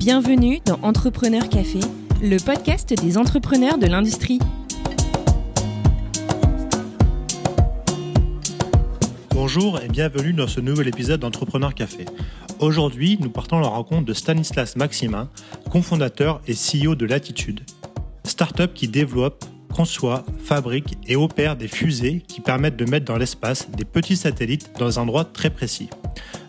Bienvenue dans Entrepreneur Café, le podcast des entrepreneurs de l'industrie. Bonjour et bienvenue dans ce nouvel épisode d'Entrepreneur Café. Aujourd'hui, nous partons à la rencontre de Stanislas Maximin, cofondateur et CEO de Latitude, start-up qui développe, conçoit, fabrique et opère des fusées qui permettent de mettre dans l'espace des petits satellites dans un endroit très précis.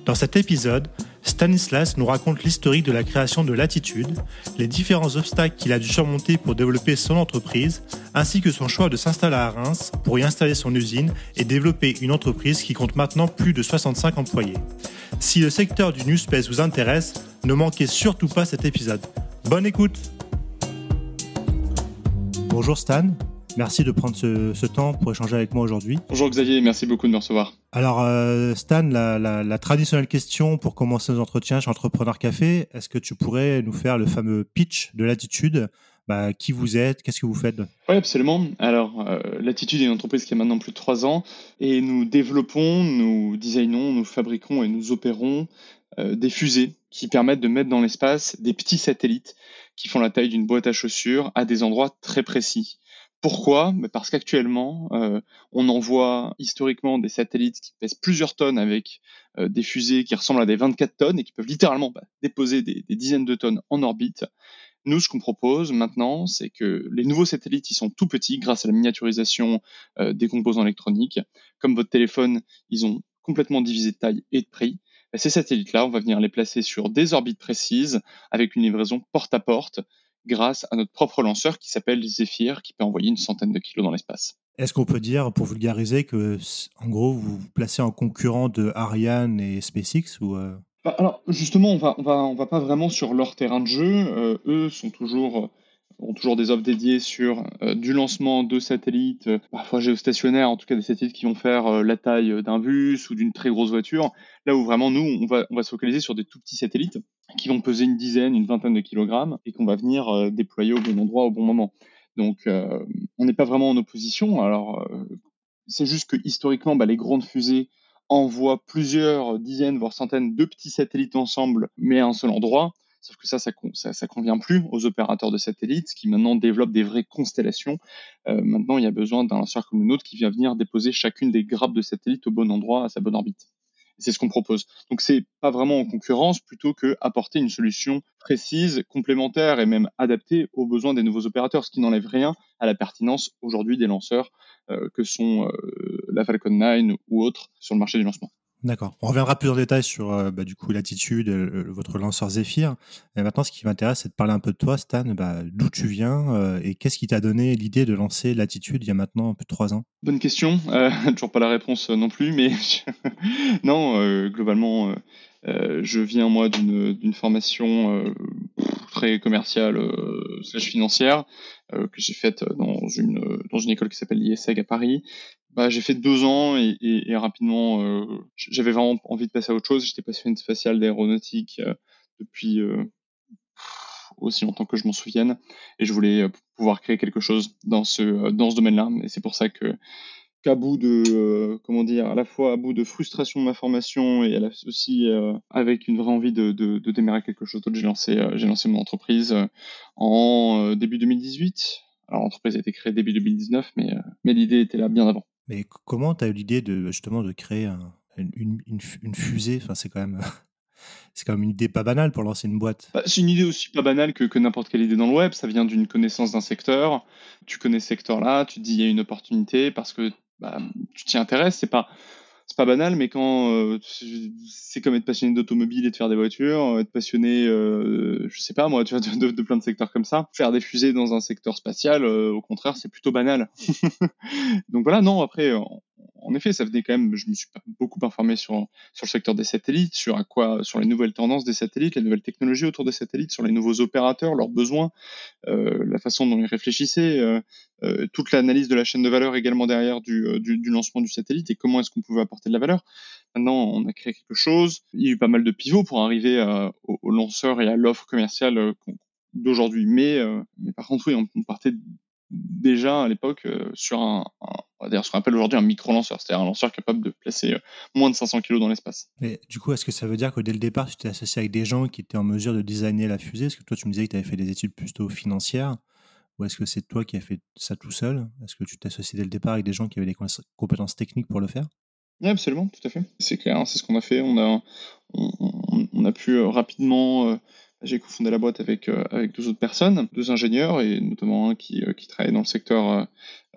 Dans cet épisode, Stanislas nous raconte l'historique de la création de Latitude, les différents obstacles qu'il a dû surmonter pour développer son entreprise, ainsi que son choix de s'installer à Reims pour y installer son usine et développer une entreprise qui compte maintenant plus de 65 employés. Si le secteur du New Space vous intéresse, ne manquez surtout pas cet épisode. Bonne écoute Bonjour Stan, Merci de prendre ce, temps pour échanger avec moi aujourd'hui. Bonjour Xavier, merci beaucoup de me recevoir. Alors euh, Stan, la, traditionnelle question pour commencer nos entretiens chez Entrepreneur Café, est-ce que tu pourrais nous faire le fameux pitch de Latitude bah, Qui vous êtes? Qu'est-ce que vous faites? Oui, absolument. Alors euh, Latitude est une entreprise qui a maintenant plus de trois ans et nous développons, nous designons, nous fabriquons et nous opérons euh, des fusées qui permettent de mettre dans l'espace des petits satellites qui font la taille d'une boîte à chaussures à des endroits très précis. Pourquoi? Parce qu'actuellement, euh, on envoie historiquement des satellites qui pèsent plusieurs tonnes avec euh, des fusées qui ressemblent à des 24 tonnes et qui peuvent littéralement bah, déposer des, dizaines de tonnes en orbite. Nous, ce qu'on propose maintenant, c'est que les nouveaux satellites, ils sont tout petits grâce à la miniaturisation euh, des composants électroniques. Comme votre téléphone, ils ont complètement divisé de taille et de prix. Bah, ces satellites-là, on va venir les placer sur des orbites précises avec une livraison porte à porte grâce à notre propre lanceur qui s'appelle Zephyr, qui peut envoyer une centaine de kilos dans l'espace. Est-ce qu'on peut dire, pour vulgariser, que en gros, vous vous placez en concurrent de Ariane et SpaceX ou euh? bah, Alors, justement, on va, on va, on va pas vraiment sur leur terrain de jeu. Euh, eux sont toujours ont toujours des offres dédiées sur euh, du lancement de satellites, euh, parfois géostationnaires, en tout cas des satellites qui vont faire euh, la taille d'un bus ou d'une très grosse voiture. Là où vraiment nous, on va, on va se focaliser sur des tout petits satellites qui vont peser une dizaine, une vingtaine de kilogrammes et qu'on va venir déployer au bon endroit au bon moment. Donc on n'est pas vraiment en opposition. Alors c'est juste que historiquement, bah, les grandes fusées envoient plusieurs dizaines, voire centaines de petits satellites ensemble, mais à un seul endroit. Sauf que ça, ça, convient plus aux opérateurs de satellites qui maintenant développent des vraies constellations. Euh, maintenant, il y a besoin d'un lanceur comme le nôtre qui vient venir déposer chacune des grappes de satellites au bon endroit, à sa bonne orbite. C'est ce qu'on propose. Donc c'est pas vraiment en concurrence plutôt que apporter une solution précise, complémentaire et même adaptée aux besoins des nouveaux opérateurs, ce qui n'enlève rien à la pertinence aujourd'hui des lanceurs euh, que sont euh, la Falcon 9 ou autres sur le marché du lancement. D'accord. On reviendra plus en détail sur euh, bah, du coup l'attitude, euh, votre lanceur Zephyr. Et maintenant, ce qui m'intéresse, c'est de parler un peu de toi, Stan. Bah, D'où tu viens euh, et qu'est-ce qui t'a donné l'idée de lancer l'attitude il y a maintenant peu de trois ans? Bonne question. toujours pas la réponse non plus, mais non. globalement, je viens moi d'une formation très commerciale slash financière que j'ai faite dans une dans une école qui s'appelle l'ISEG à Paris bah, j'ai fait deux ans et, et, et rapidement, euh, j'avais vraiment envie de passer à autre chose. J'étais passionné de spatial, d'aéronautique euh, depuis euh, aussi longtemps que je m'en souvienne, et je voulais pouvoir créer quelque chose dans ce dans ce domaine-là. Et c'est pour ça que qu'à bout de comment dire, à la fois à bout de frustration de ma formation et à la, aussi avec une vraie envie de, de, de démarrer quelque chose d'autre, j'ai lancé j'ai lancé mon entreprise en début 2018. Alors l'entreprise a été créée début 2019, mais mais l'idée était là bien avant. Mais comment tu as eu l'idée de justement de créer une, fusée? Enfin, c'est quand même. Une idée pas banale pour lancer une boîte. Bah, c'est une idée aussi pas banale que, que n'importe quelle idée dans le web. Ça vient d'une connaissance d'un secteur. Tu connais ce secteur-là, tu te dis il y a une opportunité parce que bah, tu t'y intéresses. C'est pas c'est pas banal, mais quand euh, c'est comme être passionné d'automobile et de faire des voitures, être passionné, euh, je sais pas moi, tu vois, de, de, plein de secteurs comme ça, faire des fusées dans un secteur spatial, euh, au contraire, c'est plutôt banal. Donc voilà, non, après, en effet, ça venait quand même. Je me suis beaucoup informé sur sur le secteur des satellites, sur à quoi, sur les nouvelles tendances des satellites, les nouvelles technologies autour des satellites, sur les nouveaux opérateurs, leurs besoins, euh, la façon dont ils réfléchissaient, euh, euh, toute l'analyse de la chaîne de valeur également derrière du, du, lancement du satellite et comment est-ce qu'on pouvait apporter de la valeur. Maintenant, on a créé quelque chose. Il y a eu pas mal de pivots pour arriver au, au, lanceur et à l'offre commerciale d'aujourd'hui. Mais, mais par contre, oui, on, on partait déjà à l'époque sur un, d'ailleurs ce qu'on appelle aujourd'hui un micro-lanceur, c'est-à-dire un lanceur capable de placer moins de 500 kg dans l'espace. Mais du coup, est-ce que ça veut dire que dès le départ, tu t'es associé avec des gens qui étaient en mesure de designer la fusée? Est-ce que toi, tu me disais que tu avais fait des études plutôt financières? Ou est-ce que c'est toi qui as fait ça tout seul? Est-ce que tu t'es associé dès le départ avec des gens qui avaient des compétences techniques pour le faire? Oui, absolument, tout à fait. C'est clair, hein, c'est ce qu'on a fait. On a, on, a pu rapidement j'ai cofondé la boîte avec, euh, avec deux autres personnes, deux ingénieurs, et notamment un qui, euh, qui dans le secteur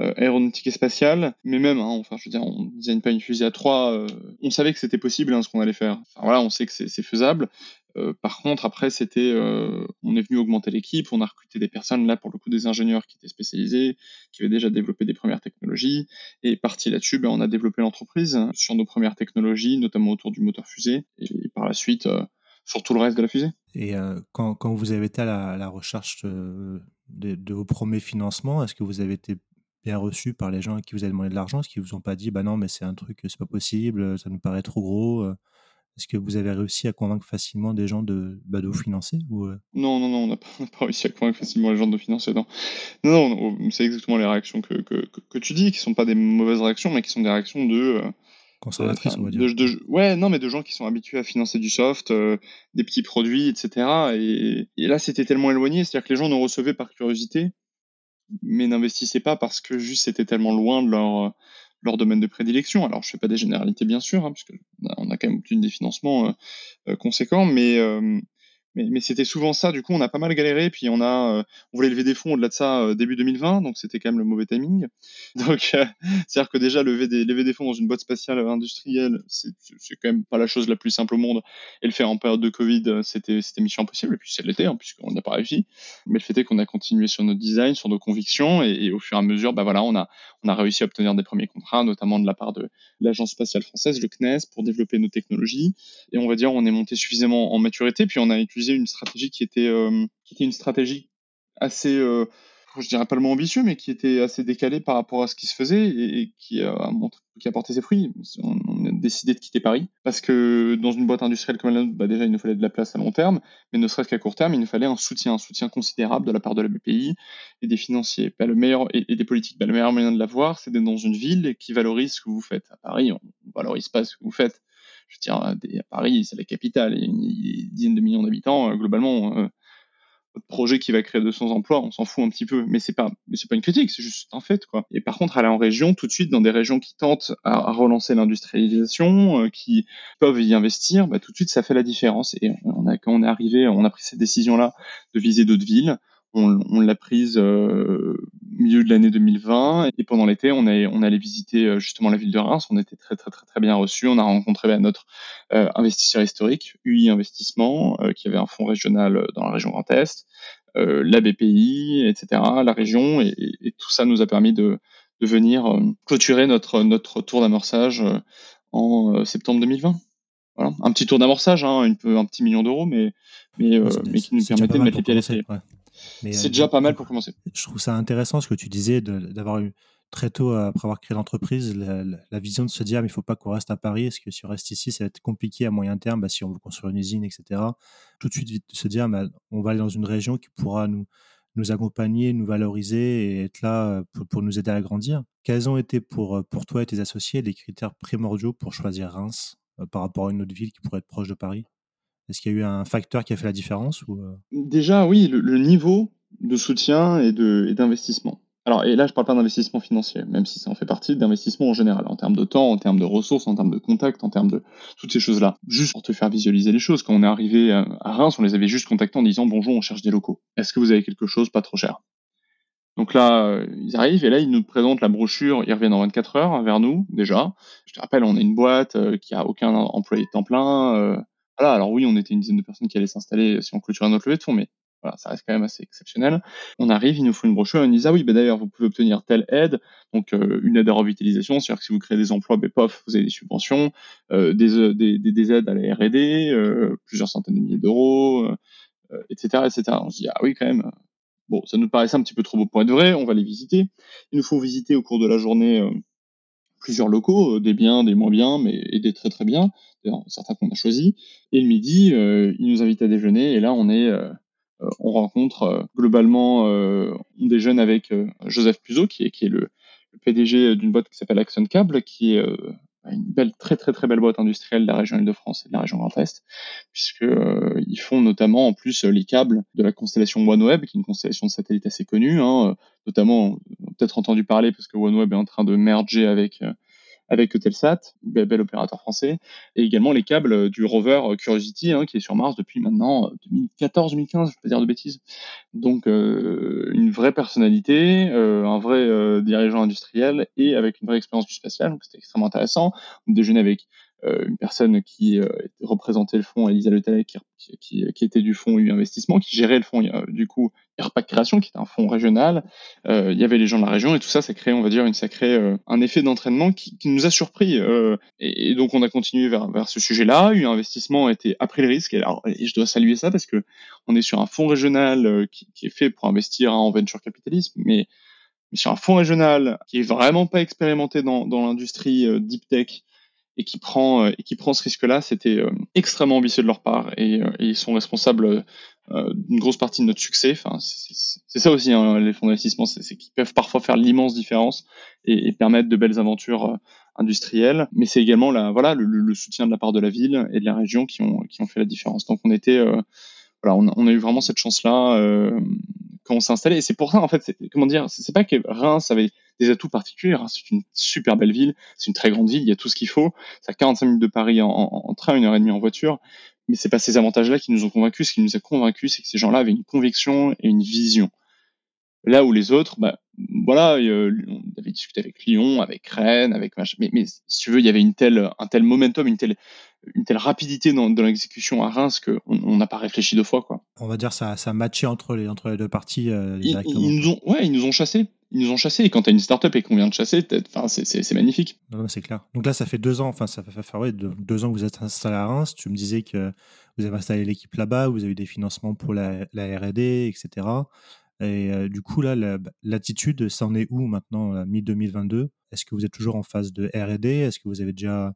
euh, aéronautique et spatial. Mais même, hein, enfin, je veux dire, on ne design pas une fusée à trois. on savait que c'était possible hein, ce qu'on allait faire. Voilà, on sait que c'est faisable. par contre, après, c'était, on est venu augmenter l'équipe, on a recruté des personnes, là, pour le coup, des ingénieurs qui étaient spécialisés, qui avaient déjà développé des premières technologies. Et parti là-dessus, ben, on a développé l'entreprise sur nos premières technologies, notamment autour du moteur fusée. Et, par la suite, sur tout le reste de la fusée. Et euh, quand, quand, vous avez été à la, recherche de, vos premiers financements, est-ce que vous avez été bien reçu par les gens qui vous avaient demandé de l'argent? Est-ce qu'ils vous ont pas dit, bah non, mais c'est un truc, c'est pas possible, ça nous paraît trop gros euh? Est-ce que vous avez réussi à convaincre facilement des gens de, bah, de vous financer euh? Non, non, non, on n'a pas, réussi à convaincre facilement les gens de nous financer. Non, non, c'est exactement les réactions que, que, que, tu dis, qui sont pas des mauvaises réactions, mais qui sont des réactions de conservatrice, on va dire. De, ouais, non, mais de gens qui sont habitués à financer du soft, euh, des petits produits, etc. Et, là, c'était tellement éloigné, c'est-à-dire que les gens nous recevaient par curiosité, mais n'investissaient pas parce que juste c'était tellement loin de leur, leur domaine de prédilection. Alors, je fais pas des généralités, bien sûr, hein, parce qu'on a, on a quand même obtenu des financements euh, euh, conséquents, mais mais, c'était souvent ça. Du coup, on a pas mal galéré. Puis on a, euh, on voulait lever des fonds au-delà de ça euh, début 2020, donc c'était quand même le mauvais timing. Donc, euh, c'est-à-dire que déjà lever des, lever des fonds dans une boîte spatiale industrielle, c'est quand même pas la chose la plus simple au monde. Et le faire en période de Covid, c'était c'était mission impossible. Et puis c'est l'été, hein, puisqu'on n'a pas réussi. Mais le fait est qu'on a continué sur notre design, sur nos convictions, et, au fur et à mesure, bah voilà, on a on a réussi à obtenir des premiers contrats, notamment de la part de l'agence spatiale française, le CNES, pour développer nos technologies. Et on va dire, on est monté suffisamment en maturité, puis on a utilisé une stratégie qui était, euh, qui était une stratégie assez, euh, je dirais pas le mot ambitieux, mais qui était assez décalée par rapport à ce qui se faisait et, qui, a, qui a porté ses fruits. On, a décidé de quitter Paris parce que dans une boîte industrielle comme la nôtre, bah déjà il nous fallait de la place à long terme, mais ne serait-ce qu'à court terme, il nous fallait un soutien, un soutien considérable de la part de la BPI et des financiers. Bah, le meilleur et, des politiques. Bah, le meilleur moyen de l'avoir, c'est d'être dans une ville qui valorise ce que vous faites. À Paris, on valorise pas ce que vous faites je veux dire, à Paris, c'est la capitale, il y a une dizaine de millions d'habitants. Euh, globalement, euh, votre projet qui va créer 200 emplois, on s'en fout un petit peu, mais c'est pas, pas une critique, c'est juste un fait. Et par contre, aller en région, tout de suite, dans des régions qui tentent à, relancer l'industrialisation, euh, qui peuvent y investir, bah, tout de suite, ça fait la différence. Et quand on est arrivé, on a pris cette décision-là de viser d'autres villes on, l'a prise euh, milieu de l'année 2020 et pendant l'été on est on allait visiter euh, justement la ville de Reims. On était très très très très bien reçus. On a rencontré bah, notre euh, investisseur historique UI Investissement euh, qui avait un fonds régional dans la région Grand Est la BPI etc la région. Et, et, tout ça nous a permis de, de venir clôturer notre notre tour d'amorçage en septembre 2020 voilà. Un petit tour d'amorçage hein, un petit million d'euros mais mais, mais qui nous permettait de mettre les pieds à l'étrier c'est euh, déjà pas mal pour commencer. Je trouve ça intéressant ce que tu disais d'avoir eu très tôt, après avoir créé l'entreprise, la, vision de se dire, mais il ne faut pas qu'on reste à Paris, parce que si on reste ici, ça va être compliqué à moyen terme, bah, si on veut construire une usine, etc. Tout de suite, vite, se dire, bah, on va aller dans une région qui pourra nous, nous accompagner, nous valoriser et être là pour, pour, nous aider à grandir. Quels ont été pour, pour toi et tes associés les critères primordiaux pour choisir Reims euh, par rapport à une autre ville qui pourrait être proche de Paris? Est-ce qu'il y a eu un facteur qui a fait la différence ou... Euh? Déjà, oui, le, niveau de soutien et d'investissement. Alors, et là, je ne parle pas d'investissement financier, même si ça en fait partie, d'investissement en général, en termes de temps, en termes de ressources, en termes de contacts, en termes de toutes ces choses-là. Juste pour te faire visualiser les choses, quand on est arrivé à Reims, on les avait juste contactés en disant bonjour, on cherche des locaux. Est-ce que vous avez quelque chose pas trop cher? Donc là, euh, ils arrivent et là, ils nous présentent la brochure. Ils reviennent en 24 heures vers nous déjà. Je te rappelle, on est une boîte euh, qui a aucun employé de temps plein. Voilà, alors oui, on était une dizaine de personnes qui allaient s'installer si on clôturait notre levée de fonds, mais voilà, ça reste quand même assez exceptionnel. On arrive, il nous faut une brochure, ils nous disent ah oui, bah d'ailleurs vous pouvez obtenir telle aide, donc euh, une aide à revitalisation, c'est-à-dire que si vous créez des emplois, ben pof, vous avez des subventions, euh, des, des, des, aides à la R&D, euh, plusieurs centaines de milliers d'euros, etc., etc. On se dit ah oui quand même. Bon, ça nous paraissait un petit peu trop beau pour être vrai, on va les visiter. Il nous faut visiter au cours de la journée plusieurs locaux, des biens, des moins bien, mais et des très très bien certains qu'on a choisis. Et le midi, euh, il nous invite à déjeuner. Et là, on est, euh, on rencontre euh, globalement, on déjeune avec Joseph Puzo, qui est, qui est le, le PDG d'une boîte qui s'appelle Axon Cable, qui est une belle, très très très belle boîte industrielle de la région Île-de-France et de la région Grand Est, puisque euh, font notamment en plus les câbles de la constellation OneWeb, qui est une constellation de satellites assez connue, hein, notamment peut-être entendu parler parce que OneWeb est en train de merger avec euh, avec Eutelsat, bel, opérateur français, et également les câbles du rover Curiosity, hein, qui est sur Mars depuis maintenant 2014-2015, je peux dire de bêtises. Donc euh, une vraie personnalité, euh, un vrai euh, dirigeant industriel et avec une vraie expérience du spatial, donc c'était extrêmement intéressant. On déjeunait avec euh, une personne qui euh, représentait le fonds, Elisa Le qui, qui, était du fonds U Investissement, qui gérait le fonds du coup IRPAC Création, qui est un fonds régional. Euh, il y avait les gens de la région et tout ça, ça crée, on va dire, une sacrée, un effet d'entraînement qui, nous a surpris. Et, donc on a continué vers, vers ce sujet-là. U Investissement a, été, a pris le risque et, alors, je dois saluer ça parce que on est sur un fonds régional qui, est fait pour investir en venture capitalisme, mais, mais sur un fonds régional qui est vraiment pas expérimenté dans, dans l'industrie deep tech et qui prend euh, et qui prend ce risque-là, c'était euh, extrêmement ambitieux de leur part et, euh, et ils sont responsables d'une grosse partie de notre succès. Enfin, c'est ça aussi hein, les fonds d'investissement, c'est qu'ils peuvent parfois faire l'immense différence et, et, permettre de belles aventures industrielles. Mais c'est également la voilà le, le, soutien de la part de la ville et de la région qui ont qui ont fait la différence. Donc on était voilà, on, on a eu vraiment cette chance-là quand on s'est installé. Et c'est pour ça, en fait, comment dire, c'est pas que Reims avait des atouts particuliers. c'est une super belle ville, c'est une très grande ville, il y a tout ce qu'il faut. C'est à 45 minutes de Paris en, en, train, une heure et demie en voiture. Mais c'est pas ces avantages-là qui nous ont convaincus. Ce qui nous a convaincus, c'est que ces gens-là avaient une conviction et une vision. Là où les autres, bah, voilà, euh, on avait discuté avec Lyon, avec Rennes, avec mais, mais si tu veux, il y avait une telle, un tel momentum, une telle, une telle rapidité dans, dans l'exécution à Reims qu'on n'a pas réfléchi deux fois, quoi. On va dire ça, ça a matché entre les, entre les deux parties euh. Ils, nous ont, ouais, ils nous ont chassés. Ils nous ont chassés. Et quand tu as une startup et qu'on vient de chasser, enfin, c'est magnifique. c'est clair. Donc là, ça fait deux ans, enfin, ça fait faire ouais, deux, ans que vous êtes installé à Reims. Tu me disais que vous avez installé l'équipe là-bas, vous avez eu des financements pour la, la R&D, etc. Et euh, du coup, là, l'attitude, ça en est où maintenant, mi-2022 Est-ce que vous êtes toujours en phase de R&D Est-ce que vous avez déjà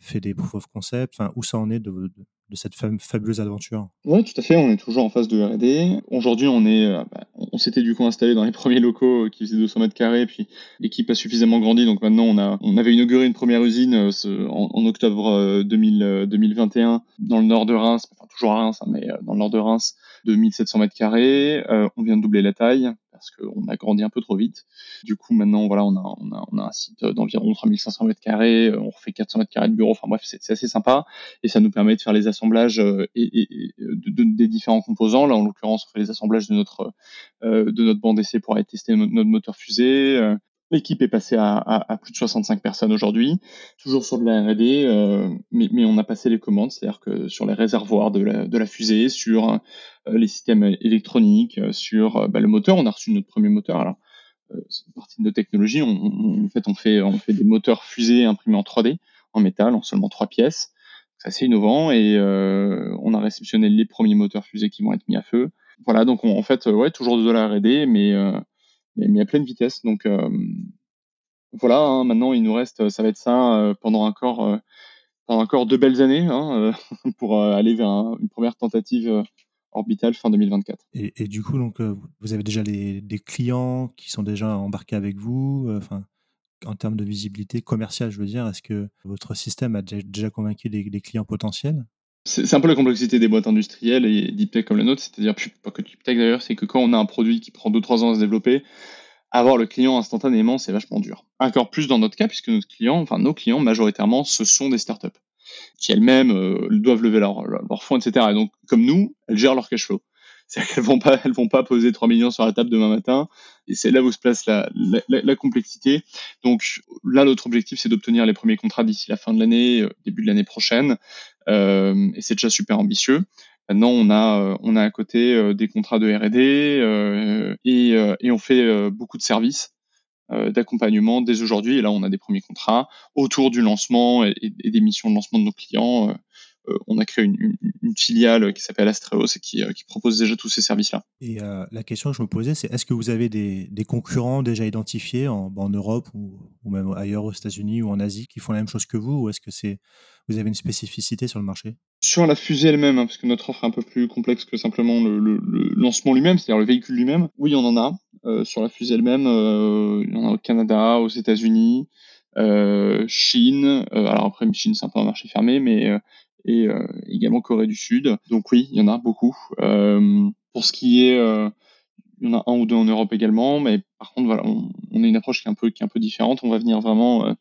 fait des proof of concept? Enfin, Où ça en est de, de, cette fabuleuse aventure Oui, tout à fait. On est toujours en phase de R&D. Aujourd'hui, on est, euh, bah, on s'était du coup installé dans les premiers locaux euh, qui faisaient 200 mètres carrés, puis l'équipe a suffisamment grandi. Donc maintenant, on a, on avait inauguré une première usine en, en, octobre 2000, 2021 dans le nord de Reims, enfin toujours à Reims, hein, mais dans le nord de Reims, de 1700 mètres carrés. Euh, on vient de doubler la taille parce qu'on a grandi un peu trop vite. Du coup, maintenant, voilà, on a, on a, on a un site d'environ 3500 mètres carrés. Euh, on refait 400 mètres carrés de bureau. Enfin bref, c'est assez sympa et ça nous permet de faire les assemblages euh, et, et, de, des différents composants. Là, en l'occurrence, on fait les assemblages de notre de notre banc d'essai pour aller tester notre, moteur fusée. L'équipe est passée à, à, à, plus de 65 personnes aujourd'hui, toujours sur de la R&D, euh, mais, mais, on a passé les commandes, c'est-à-dire que sur les réservoirs de la, de la fusée, sur euh, les systèmes électroniques, euh, sur euh, bah, le moteur, on a reçu notre premier moteur. Alors, euh, c'est une partie de nos technologies. On, on, en fait, on fait, on fait des moteurs fusées imprimés en 3D, en métal, en seulement trois pièces. C'est assez innovant et on a réceptionné les premiers moteurs fusées qui vont être mis à feu. Voilà, donc on, en fait, ouais, toujours de la R&D, mais mais, à pleine vitesse. Donc euh, voilà, hein, maintenant il nous reste, ça va être ça euh, pendant encore, euh, pendant encore deux belles années hein, pour aller vers une première tentative orbitale fin 2024. Et, du coup, donc, vous avez déjà des clients qui sont déjà embarqués avec vous enfin, En termes de visibilité commerciale, je veux dire, est-ce que votre système a déjà convaincu des clients potentiels? C'est un peu la complexité des boîtes industrielles et deep comme la nôtre, c'est-à-dire pas que deep d'ailleurs, c'est que quand on a un produit qui prend 2-3 ans à se développer, avoir le client instantanément, c'est vachement dur. Encore plus dans notre cas, puisque notre client, enfin nos clients majoritairement, ce sont des startups qui elles-mêmes euh, doivent lever leur, leur, fonds, etc. Et donc, comme nous, elles gèrent leur cash flow. C'est-à-dire qu'elles vont pas, elles vont pas poser 3 millions sur la table demain matin. Et c'est là où se place la, la, la, complexité. Donc là, notre objectif, c'est d'obtenir les premiers contrats d'ici la fin de l'année, euh, début de l'année prochaine. Euh, et c'est déjà super ambitieux. Maintenant, on a, euh, on a à côté euh, des contrats de R&D et, et, on fait beaucoup de services d'accompagnement dès aujourd'hui. Et là, on a des premiers contrats autour du lancement et, et des missions de lancement de nos clients on a créé une, filiale qui s'appelle Astreos et qui, euh, propose déjà tous ces services-là. Et euh, la question que je me posais, c'est est-ce que vous avez des, concurrents déjà identifiés en, Europe ou, même ailleurs aux États-Unis ou en Asie qui font la même chose que vous ou est-ce que c'est vous avez une spécificité sur le marché? Sur la fusée elle-même, hein, parce que notre offre est un peu plus complexe que simplement le, lancement lui-même, c'est-à-dire le véhicule lui-même. Oui, on en a. sur la fusée elle-même. il y en a au Canada, aux États-Unis, Chine. alors après, Chine, c'est un peu un marché fermé, mais et également Corée du Sud. Donc oui, il y en a beaucoup. pour ce qui est il y en a un ou deux en Europe également, mais par contre, voilà, on, a une approche qui est un peu, différente. On va venir vraiment euh,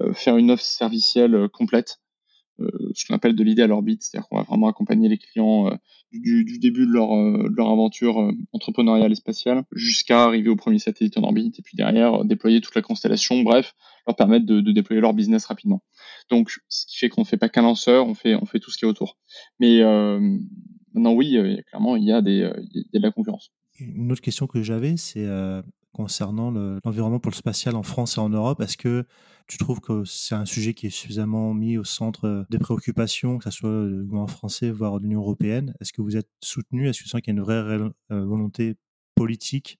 euh faire une offre servicielle euh, complète, euh, ce qu'on appelle de l'idée à l'orbite, c'est-à-dire qu'on va vraiment accompagner les clients du, du, début de leur, de leur aventure entrepreneuriale et spatiale jusqu'à arriver au premier satellite en orbite, et puis derrière déployer toute la constellation, bref, permettre de, de déployer leur business rapidement. Donc, ce qui fait qu'on ne fait pas qu'un lanceur, on fait, tout ce qui est autour. Mais maintenant, oui, clairement, il y a des, il y de la concurrence. Une autre question que j'avais, c'est euh, concernant l'environnement pour le spatial en France et en Europe. Est-ce que tu trouves que c'est un sujet qui est suffisamment mis au centre euh, des préoccupations, que ce soit le gouvernement français, voire l'Union européenne? Est-ce que vous êtes soutenu? Est-ce que tu sens qu'il y a une vraie euh, volonté politique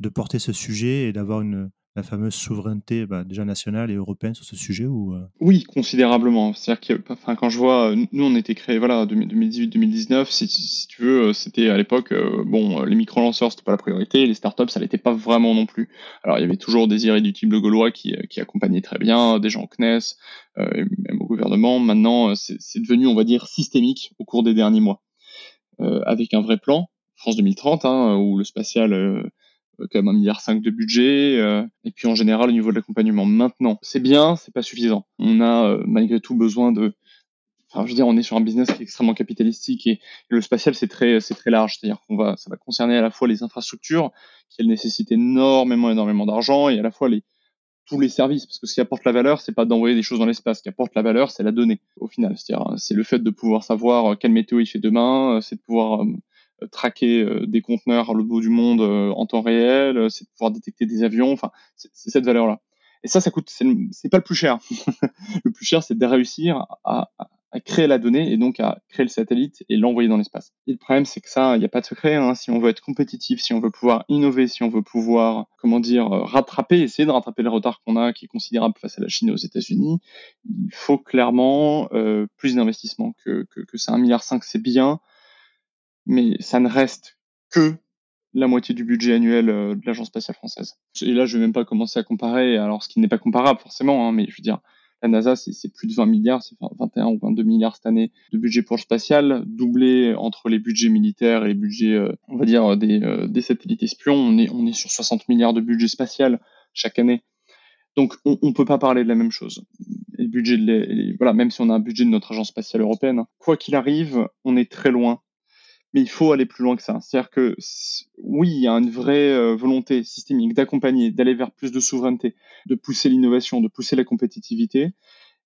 de porter ce sujet et d'avoir une, la fameuse souveraineté bah, déjà nationale et européenne sur ce sujet ou euh? Oui, considérablement. C'est-à-dire que quand je vois, nous on était créé voilà 2018-2019, si, tu veux, euh, c'était à l'époque euh, bon les micro-lanceurs c'était pas la priorité, les startups ça l'était pas vraiment non plus. Alors il y avait toujours des irréductibles gaulois qui, qui accompagnaient très bien, des gens au CNES, même au gouvernement. Maintenant c'est devenu on va dire systémique au cours des derniers mois, avec un vrai plan France 2030 hein, où le spatial euh, quand même un milliard cinq de budget, euh, et puis en général au niveau de l'accompagnement. Maintenant, c'est bien, c'est pas suffisant. On a euh, malgré tout besoin de Enfin, je veux dire, on est sur un business qui est extrêmement capitalistique et, le spatial c'est très c'est très large, c'est-à-dire qu'on va ça va concerner à la fois les infrastructures qui elles nécessitent énormément énormément d'argent et à la fois les tous les services parce que ce qui apporte la valeur c'est pas d'envoyer des choses dans l'espace, ce qui apporte la valeur c'est la donnée au final, c'est-à-dire c'est le fait de pouvoir savoir quelle météo il fait demain, c'est de pouvoir euh, traquer euh, des conteneurs à l'autre bout du monde euh, en temps réel, c'est de pouvoir détecter des avions. Enfin, c'est cette valeur-là. Et ça, ça coûte. C'est pas le plus cher. le plus cher, c'est de réussir à, à, créer la donnée et donc à créer le satellite et l'envoyer dans l'espace. Et le problème, c'est que ça, il n'y a pas de secret. Hein. Si on veut être compétitif, si on veut pouvoir innover, si on veut pouvoir, comment dire, rattraper, essayer de rattraper le retard qu'on a, qui est considérable face à la Chine et aux États-Unis, il faut clairement euh, plus d'investissement que, que, que ça. Un milliard cinq, c'est bien mais ça ne reste que la moitié du budget annuel euh, de l'Agence spatiale française. Et là, je vais même pas commencer à comparer, alors ce qui n'est pas comparable forcément, hein, mais je veux dire, la NASA, c'est plus de 20 milliards, c'est 21 ou 22 milliards cette année de budget pour le spatial, doublé entre les budgets militaires et les budgets, euh, on va dire, des, euh, des, satellites espions. On est, on est sur 60 milliards de budget spatial chaque année. Donc, on ne peut pas parler de la même chose. Et budget de voilà, même si on a un budget de notre agence spatiale européenne, quoi qu'il arrive, on est très loin mais il faut aller plus loin que ça. C'est-à-dire que oui, il y a une vraie euh, volonté systémique d'accompagner, d'aller vers plus de souveraineté, de pousser l'innovation, de pousser la compétitivité.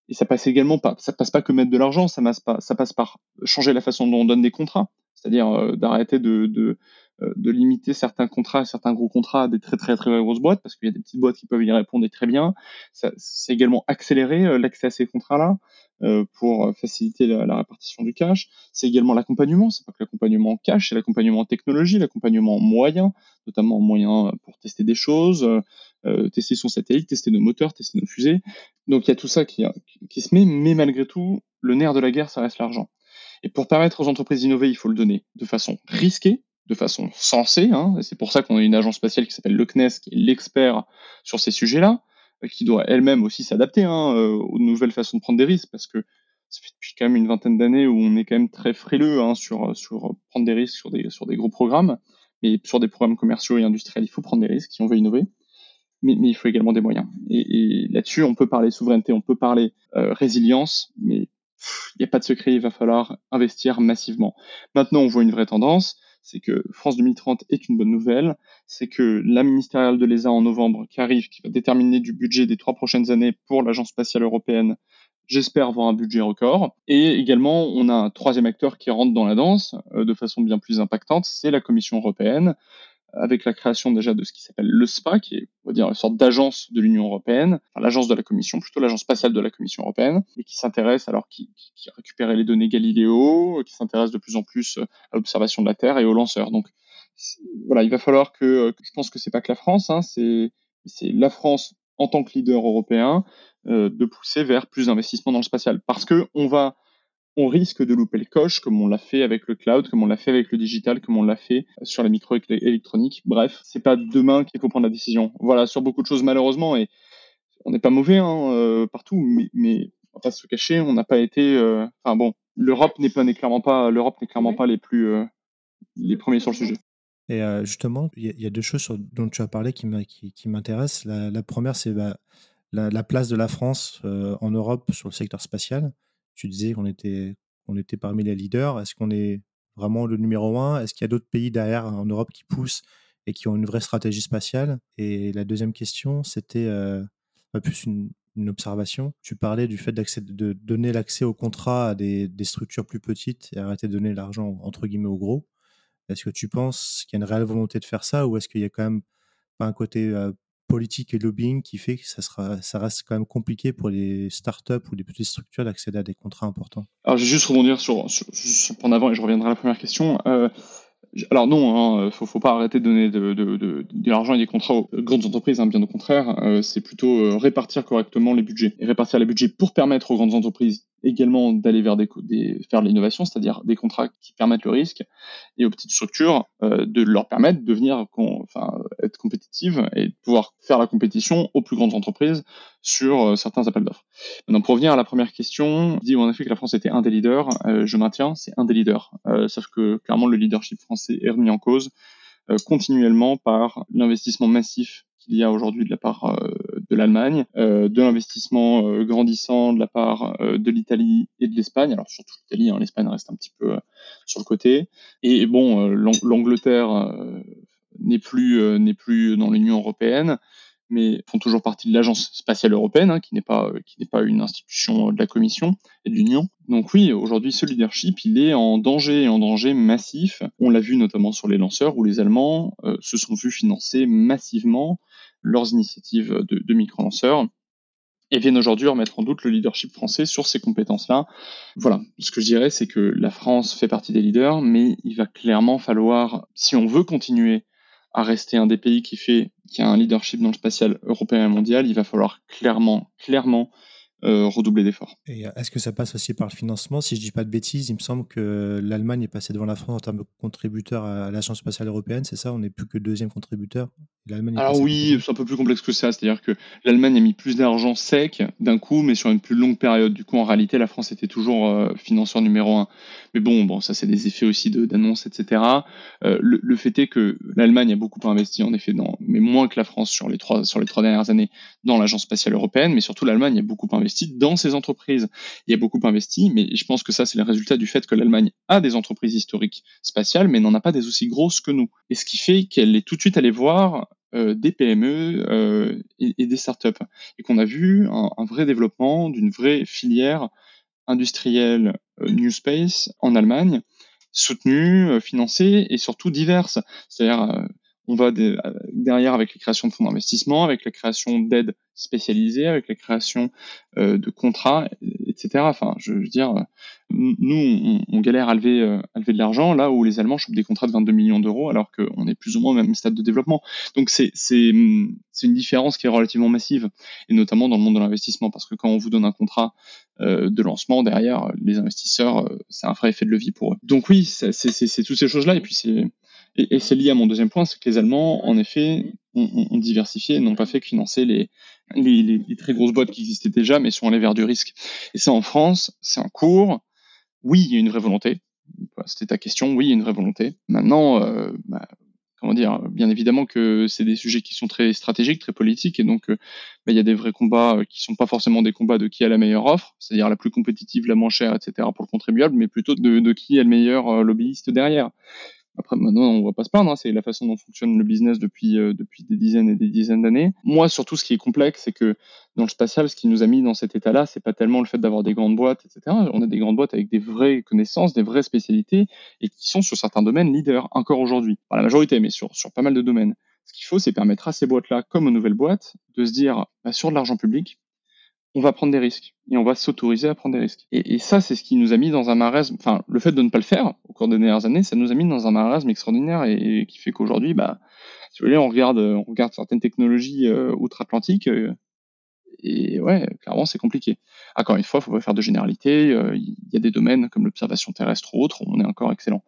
Et ça passe également pas, ça passe pas que mettre de l'argent, ça passe pas, ça passe par changer la façon dont on donne des contrats, c'est-à-dire euh, d'arrêter de, de, euh, de limiter certains contrats, certains gros contrats à des très très très grosses boîtes, parce qu'il y a des petites boîtes qui peuvent y répondre très bien. C'est également accélérer l'accès à ces contrats-là. Euh, pour faciliter la, répartition du cash. C'est également l'accompagnement, c'est pas que l'accompagnement cash, c'est l'accompagnement en technologie, l'accompagnement moyen, notamment moyen pour tester des choses, euh, tester son satellite, tester nos moteurs, tester nos fusées. Donc il y a tout ça qui, qui se met, mais malgré tout, le nerf de la guerre, ça reste l'argent. Et pour permettre aux entreprises d'innover, il faut le donner de façon risquée, de façon sensée. Hein, et c'est pour ça qu'on a une agence spatiale qui s'appelle le CNES, qui est l'expert sur ces sujets-là qui doit elle-même aussi s'adapter hein, euh, aux nouvelles façons de prendre des risques, parce que ça fait depuis quand même une vingtaine d'années où on est quand même très frileux hein, sur, sur prendre des risques sur des, sur des gros programmes, mais sur des programmes commerciaux et industriels, il faut prendre des risques si on veut innover, mais, il faut également des moyens. Et, là-dessus, on peut parler souveraineté, on peut parler euh, résilience, mais il n'y a pas de secret, il va falloir investir massivement. Maintenant, on voit une vraie tendance, c'est que France 2030 est une bonne nouvelle, c'est que la ministérielle de l'ESA en novembre qui arrive, qui va déterminer du budget des trois prochaines années pour l'Agence spatiale européenne, j'espère avoir un budget record. Et également, on a un troisième acteur qui rentre dans la danse euh, de façon bien plus impactante, c'est la Commission européenne, avec la création déjà de ce qui s'appelle le SPA, qui est, on va dire, une sorte d'agence de l'Union européenne, enfin, l'agence de la Commission, plutôt l'agence spatiale de la Commission européenne, et qui s'intéresse, alors qui, qui, a récupéré les données Galileo, qui s'intéresse de plus en plus à l'observation de la Terre et aux lanceurs. Donc, voilà, il va falloir que, je pense que c'est pas que la France, hein, c'est, c'est la France en tant que leader européen, euh, de pousser vers plus d'investissements dans le spatial, parce que on va on risque de louper le coche, comme on l'a fait avec le cloud, comme on l'a fait avec le digital, comme on l'a fait sur la microélectronique. Bref, c'est pas demain qu'il faut prendre la décision. Voilà, sur beaucoup de choses malheureusement, et on n'est pas mauvais hein, euh, partout, mais, mais on va pas se cacher, on n'a pas été. Euh, enfin bon, l'Europe n'est pas n'est clairement pas l'Europe n'est clairement pas les plus euh, les premiers sur le sujet. Et justement, il y, a deux choses dont tu as parlé qui m'intéressent. La, la, première, c'est bah, la, la, place de la France en Europe sur le secteur spatial. Tu disais qu'on était, on était parmi les leaders. Est-ce qu'on est vraiment le numéro un? Est-ce qu'il y a d'autres pays derrière en Europe qui poussent et qui ont une vraie stratégie spatiale? Et la deuxième question, c'était plus une, observation. Tu parlais du fait de donner l'accès au contrat à des, structures plus petites et arrêter de donner l'argent entre guillemets aux gros. Est-ce que tu penses qu'il y a une réelle volonté de faire ça ou est-ce qu'il y a quand même pas un côté euh, politique et lobbying qui fait que ça, sera, ça reste quand même compliqué pour les startups ou les petites structures d'accéder à des contrats importants Alors, je vais juste rebondir sur, sur, en avant et je reviendrai à la première question. Euh, alors non, hein, faut, faut pas arrêter de donner de l'argent et des contrats aux grandes entreprises, hein, bien au contraire. Euh, c'est plutôt euh, répartir correctement les budgets et répartir les budgets pour permettre aux grandes entreprises également d'aller vers des, des faire l'innovation, c'est-à-dire des contrats qui permettent le risque, et aux petites structures euh, de leur permettre de venir, enfin, être compétitives et de pouvoir faire la compétition aux plus grandes entreprises sur euh, certains appels d'offres. Maintenant, pour revenir à la première question, dit en effet que la France était un des leaders, euh, je maintiens, c'est un des leaders, sauf que clairement le leadership français est remis en cause continuellement par l'investissement massif qu'il y a aujourd'hui de la part euh, de l'Allemagne, euh, de l'investissement euh, grandissant de la part de l'Italie et de l'Espagne. Alors surtout l'Italie, hein, l'Espagne reste un petit peu sur le côté. Et bon, l'Angleterre n'est plus n'est plus dans l'Union européenne mais font toujours partie de l'agence spatiale européenne, hein, qui n'est pas euh, qui n'est pas une institution de la Commission et de l'Union. Donc oui, aujourd'hui, ce leadership, il est en danger, en danger massif. On l'a vu notamment sur les lanceurs, où les Allemands euh, se sont vus financer massivement leurs initiatives de, micro-lanceurs et viennent aujourd'hui remettre en doute le leadership français sur ces compétences-là. Voilà, ce que je dirais, c'est que la France fait partie des leaders, mais il va clairement falloir, si on veut continuer à rester un des pays qui fait qui a un leadership dans le spatial européen et mondial, il va falloir clairement, clairement euh, redoubler d'efforts. Et euh, est-ce que ça passe aussi par le financement? Si je dis pas de bêtises, il me semble que l'Allemagne est passée devant la France en termes de contributeur à l'Agence spatiale européenne, c'est ça? On n'est plus que deuxième contributeur alors oui, c'est un peu plus complexe que ça. C'est-à-dire que l'Allemagne a mis plus d'argent sec d'un coup, mais sur une plus longue période. Du coup, en réalité, la France était toujours euh, financeur numéro un. Mais bon, bon, ça c'est des effets aussi d'annonces, etc. Euh, le, le, fait est que l'Allemagne a beaucoup investi, en effet, dans, mais moins que la France sur les trois sur les trois dernières années dans l'agence spatiale européenne. Mais surtout, l'Allemagne a beaucoup investi dans ses entreprises. Il y a beaucoup investi, mais je pense que ça c'est le résultat du fait que l'Allemagne a des entreprises historiques spatiales, mais n'en a pas des aussi grosses que nous. Et ce qui fait qu'elle est tout de suite allée voir euh, des PME euh, et, des startups. Et qu'on a vu un, vrai développement d'une vraie filière industrielle euh, New Space en Allemagne, soutenue, financée et surtout diverse. C'est-à-dire, on va derrière avec les créations de fonds d'investissement, avec la création d'aides spécialisées, avec la création de contrats, etc. Enfin, je veux dire, nous, on, galère à lever, euh, à lever de l'argent, là où les Allemands chopent des contrats de 22 millions d'euros, alors qu'on est plus ou moins au même stade de développement. Donc c'est une différence qui est relativement massive, et notamment dans le monde de l'investissement, parce que quand on vous donne un contrat euh, de lancement, derrière, les investisseurs, euh, c'est un vrai effet de levier pour eux. Donc oui, c'est toutes ces choses-là, et puis c'est et, c'est lié à mon deuxième point, c'est que les Allemands, en effet, ont, diversifié et n'ont pas fait financer les, les, les, très grosses boîtes qui existaient déjà, mais sont allés vers du risque. Et ça, en France, c'est un cours oui, il y a une vraie volonté. C'était ta question. Oui, il y a une vraie volonté. Maintenant, euh, bah, comment dire Bien évidemment que c'est des sujets qui sont très stratégiques, très politiques, et donc euh, bah, il y a des vrais combats euh, qui sont pas forcément des combats de qui a la meilleure offre, c'est-à-dire la plus compétitive, la moins chère, etc. pour le contribuable, mais plutôt de, de qui est le meilleur lobbyiste derrière. Après, maintenant, on va pas se plaindre, hein, c'est la façon dont fonctionne le business depuis, euh, depuis des dizaines et des dizaines d'années. Moi, surtout, ce qui est complexe, c'est que dans le spatial, ce qui nous a mis dans cet état-là, c'est pas tellement le fait d'avoir des grandes boîtes, etc. On a des grandes boîtes avec des vraies connaissances, des vraies spécialités, et qui sont sur certains domaines leaders, encore aujourd'hui. Pas la majorité, mais sur, sur pas mal de domaines. Ce qu'il faut, c'est permettre à ces boîtes-là, comme aux nouvelles boîtes, de se dire, bah, sur de l'argent public, on va prendre des risques et on va s'autoriser à prendre des risques. Et, ça, c'est ce qui nous a mis dans un marasme. Enfin, le fait de ne pas le faire au cours des dernières années, ça nous a mis dans un marasme extraordinaire et, qui fait qu'aujourd'hui, bah, si vous voulez, on regarde, on regarde certaines technologies euh, outre-Atlantique. Euh, Et, ouais, clairement, c'est compliqué. Encore une fois, il faut pas faire de généralité. Il y a des domaines comme l'observation terrestre ou autre, on est encore excellent.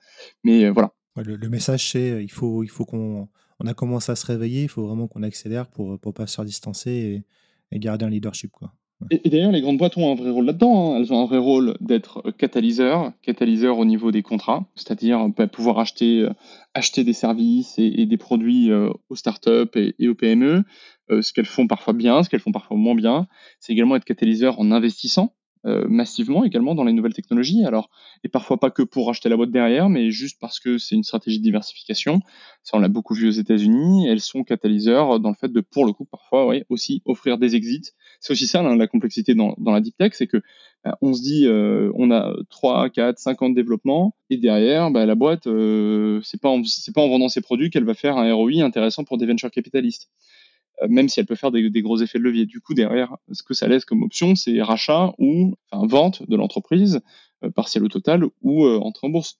Mais voilà. le, message, c'est il faut, il faut qu'on on a commencé à se réveiller, il faut vraiment qu'on accélère pour ne pas se faire distancer et, et garder un leadership. Quoi. Et, d'ailleurs, les grandes boîtes ont un vrai rôle là-dedans. Hein. Elles ont un vrai rôle d'être catalyseur, catalyseur au niveau des contrats, c'est-à-dire bah, pouvoir acheter, euh, acheter des services et, des produits euh, aux startups et, aux PME. Euh, ce qu'elles font parfois bien, ce qu'elles font parfois moins bien. C'est également être catalyseur en investissant euh, massivement également dans les nouvelles technologies. Alors, et parfois pas que pour acheter la boîte derrière, mais juste parce que c'est une stratégie de diversification. Ça, on l'a beaucoup vu aux États-Unis. Elles sont catalyseurs dans le fait de, pour le coup, parfois, oui, aussi offrir des exits. C'est aussi ça la complexité dans, dans la deep tech, c'est que bah, on se dit, euh, on a 3, 4, 5 ans de développement, et derrière, bah, la boîte, euh, c'est pas c'est pas en vendant ses produits qu'elle va faire un ROI intéressant pour des venture capitalistes. Euh, même si elle peut faire des, gros effets de levier. Du coup, derrière, ce que ça laisse comme option, c'est rachat ou enfin, vente de l'entreprise, euh, partielle ou totale, ou euh, entrée en bourse.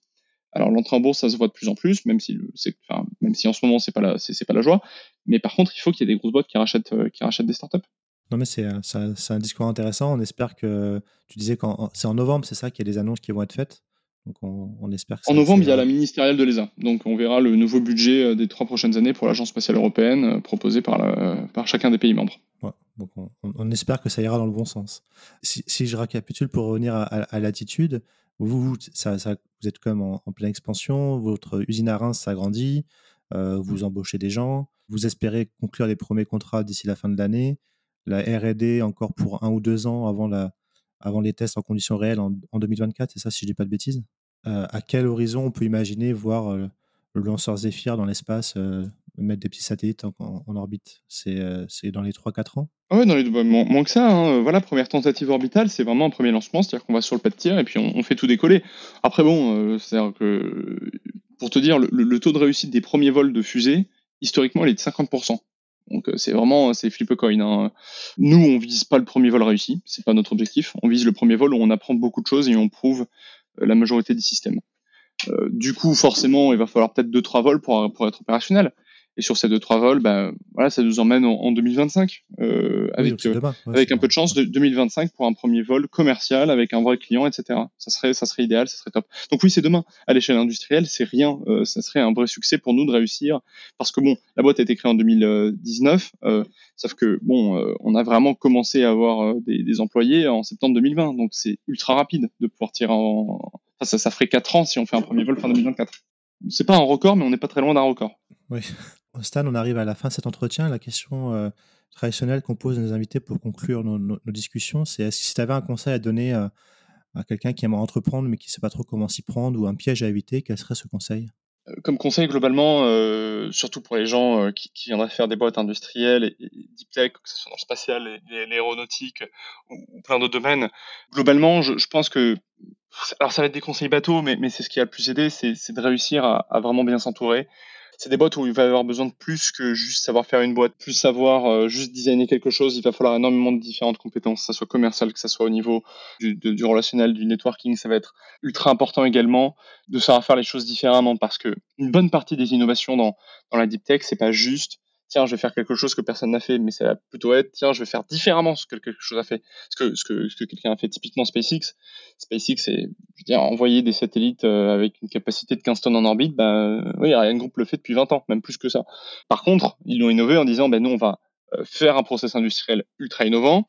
Alors l'entrée en bourse, ça se voit de plus en plus, même si, en ce moment c'est pas la, pas la joie. Mais par contre, il faut qu'il y ait des grosses boîtes qui rachètent, qui rachètent des startups. Non mais c'est un discours intéressant. On espère que tu disais que c'est en novembre, c'est ça qu'il y a des annonces qui vont être faites? Donc on, espère que En novembre, il y a la ministérielle de l'ESA. Donc on verra le nouveau budget euh, des trois prochaines années pour l'Agence spatiale européenne euh, proposé par, par chacun des pays membres. donc on, espère que ça ira dans le bon sens. Si, je récapitule pour revenir à, l'attitude, vous, ça, vous êtes comme en, en, pleine expansion, votre usine à Reims s'agrandit, euh, vous embauchez des gens, vous espérez conclure les premiers contrats d'ici la fin de l'année, la R&D encore pour un ou deux ans avant la, avant les tests en conditions réelles en, 2024, c'est ça si je dis pas de bêtises? Euh, À quel horizon on peut imaginer voir euh, le lanceur Zephyr dans l'espace euh, mettre des petits satellites en, orbite? C'est dans les 3-4 ans? Ah Oui, dans bah, moins, que ça. Hein. Voilà, première tentative orbitale, c'est vraiment un premier lancement, c'est-à-dire qu'on va sur le pas de tir et puis on, fait tout décoller. Après, bon, c'est-à-dire que, pour te dire, le, le, taux de réussite des premiers vols de fusée, historiquement, il est de 50%. Donc euh, c'est vraiment c'est flip coin. Hein. Nous on vise pas le premier vol réussi, c'est pas notre objectif. On vise le premier vol où on apprend beaucoup de choses et on prouve euh, la majorité des systèmes. Euh, du coup forcément il va falloir peut-être deux trois vols pour pour être opérationnel. Et sur ces deux trois vols, ben voilà, ça nous emmène en, 2025 euh, avec euh, avec un peu de chance de 2025 pour un premier vol commercial avec un vrai client, etc. Ça serait ça serait idéal, ça serait top. Donc oui, c'est demain. À l'échelle industrielle, c'est rien. Euh, ça serait un vrai succès pour nous de réussir parce que bon, la boîte a été créée en 2019, sauf que bon, on a vraiment commencé à avoir des, des, employés en septembre 2020, donc c'est ultra rapide de pouvoir tirer en. Enfin, ça, ça ferait quatre ans si on fait un premier vol fin 2024. C'est pas un record, mais on n'est pas très loin d'un record. Oui. Stan, on arrive à la fin de cet entretien. La question euh, traditionnelle qu'on pose à nos invités pour conclure nos, discussions, c'est est-ce que si tu avais un conseil à donner euh, à quelqu'un qui aimerait entreprendre mais qui ne sait pas trop comment s'y prendre ou un piège à éviter, quel serait ce conseil? Euh, comme conseil globalement, surtout pour les gens qui, qui, viendraient faire des boîtes industrielles et, deep tech, que ce soit dans le spatial, l'aéronautique ou, plein d'autres domaines, globalement, je, pense que alors ça va être des conseils bateaux, mais, c'est ce qui a le plus aidé, c'est de réussir à vraiment bien s'entourer c'est des boîtes où il va y avoir besoin de plus que juste savoir faire une boîte, plus savoir euh, juste designer quelque chose. Il va falloir énormément de différentes compétences, que ça soit commercial, que ça soit au niveau du, du relationnel, du networking. Ça va être ultra important également de savoir faire les choses différemment parce que une bonne partie des innovations dans, dans la deep tech, c'est pas juste tiens, je vais faire quelque chose que personne n'a fait, mais ça va plutôt être, tiens, je vais faire différemment ce que quelque chose a fait. Ce que, quelqu'un a fait typiquement SpaceX. SpaceX, c'est, je veux dire, envoyer des satellites euh, avec une capacité de 15 tonnes en orbite, bah, oui, Ariane Group le fait depuis 20 ans, même plus que ça. Par contre, ils l'ont innové en disant, ben, nous, on va euh, faire un process industriel ultra innovant,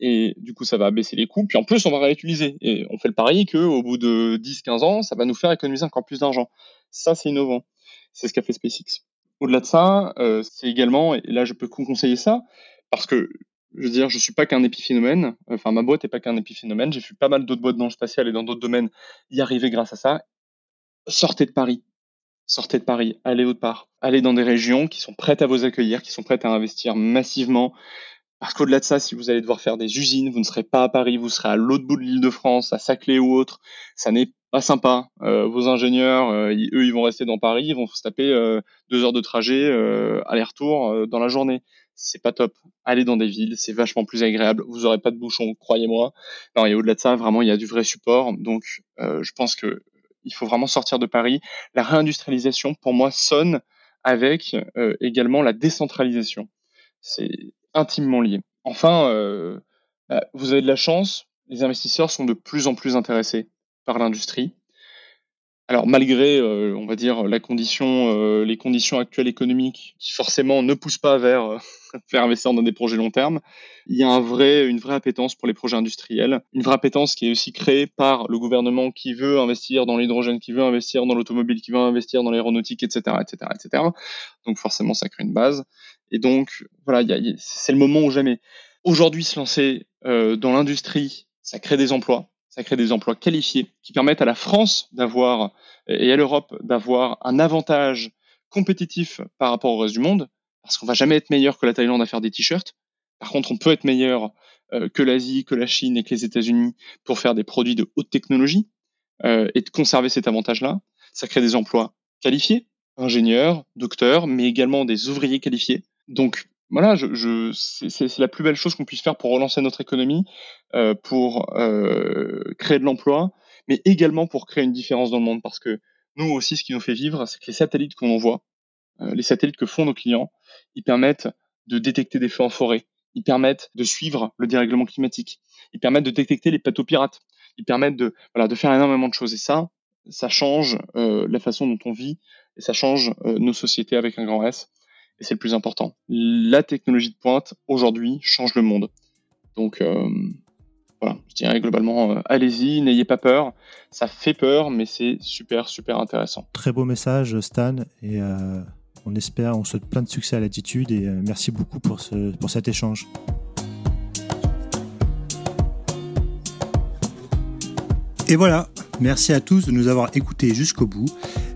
et du coup, ça va baisser les coûts. Puis en plus, on va réutiliser. Et on fait le pari qu'au bout de 10-15 ans, ça va nous faire économiser encore plus d'argent. Ça, c'est innovant. C'est ce qu'a fait SpaceX. Au-delà de ça, euh, c'est également, et là je peux conseiller ça, parce que je veux dire, je suis pas qu'un épiphénomène, enfin ma boîte est pas qu'un épiphénomène, j'ai vu pas mal d'autres boîtes dans le spatial et dans d'autres domaines y arriver grâce à ça. Sortez de Paris, sortez de Paris, allez autre part, allez dans des régions qui sont prêtes à vous accueillir, qui sont prêtes à investir massivement. Parce qu'au-delà de ça, si vous allez devoir faire des usines, vous ne serez pas à Paris, vous serez à l'autre bout de l'île de France, à Saclay ou autre. Ça n'est pas sympa. Euh, vos ingénieurs, euh, eux, ils vont rester dans Paris, ils vont se taper euh, deux heures de trajet aller-retour dans la journée. C'est pas top. Allez dans des villes, c'est vachement plus agréable. Vous aurez pas de bouchons, croyez-moi. Non, et au-delà de ça, vraiment, il y a du vrai support. Donc, je pense que il faut vraiment sortir de Paris. La réindustrialisation, pour moi, sonne avec également la décentralisation. C'est intimement lié enfin, bah, vous avez de la chance, les investisseurs sont de plus en plus intéressés l'industrie. Alors malgré, euh, on va dire, la condition, euh, les conditions actuelles économiques qui forcément ne poussent pas vers euh, investir dans des projets long terme, il y a une vraie appétence pour les projets industriels, une vraie appétence qui est aussi créée par le gouvernement qui veut investir dans l'hydrogène, qui veut investir dans l'automobile, qui veut investir dans l'aéronautique, etc., etc., etc. Donc forcément, ça crée une base. Et donc voilà, c'est le moment ou jamais. Aujourd'hui, se lancer dans l'industrie, ça crée des emplois ça crée des emplois qualifiés qui permettent à la France d'avoir et à l'Europe d'avoir un avantage compétitif par rapport au reste du monde, parce qu'on va jamais être meilleur que la Thaïlande à faire des t-shirts. Par contre, on peut être meilleur euh, que l'Asie, que la Chine et que les États-Unis pour faire des produits de haute technologie euh, et de conserver cet avantage-là. Ça crée des emplois qualifiés, ingénieurs, docteurs, mais également des ouvriers qualifiés. Donc, voilà, je, je c'est la plus belle chose qu'on puisse faire pour relancer notre économie, euh, pour euh, créer de l'emploi, mais également pour créer une différence dans le monde. Parce que nous aussi, ce qui nous fait vivre, c'est que les satellites qu'on envoie, euh, les satellites que font nos clients, ils permettent de détecter des feux en forêt, ils permettent de suivre le dérèglement climatique, ils permettent de détecter les plateaux pirates, ils permettent de, voilà, de faire énormément de choses. Et ça, ça change euh, la façon dont on vit et ça change euh, nos sociétés avec un grand S et c'est le plus important. La technologie de pointe, aujourd'hui, change le monde. Donc, euh, voilà, je dirais globalement, euh, allez-y, n'ayez pas peur. Ça fait peur, mais c'est super, super intéressant. Très beau message, Stan, et euh, on espère, on souhaite plein de succès à l'attitude, et merci beaucoup pour, ce, pour cet échange. Et voilà, merci à tous de nous avoir écoutés jusqu'au bout.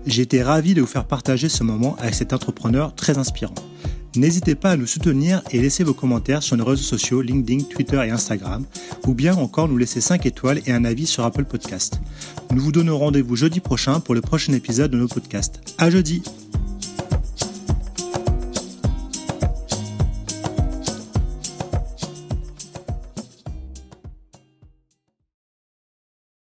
J'ai été ravi de vous faire partager ce moment avec cet entrepreneur très inspirant. N'hésitez pas à nous soutenir et laisser vos commentaires sur nos réseaux sociaux LinkedIn, Twitter et Instagram, ou bien encore nous laisser 5 étoiles et un avis sur Apple Podcast. Nous vous donnons rendez-vous jeudi prochain pour le prochain épisode de nos podcasts. À jeudi!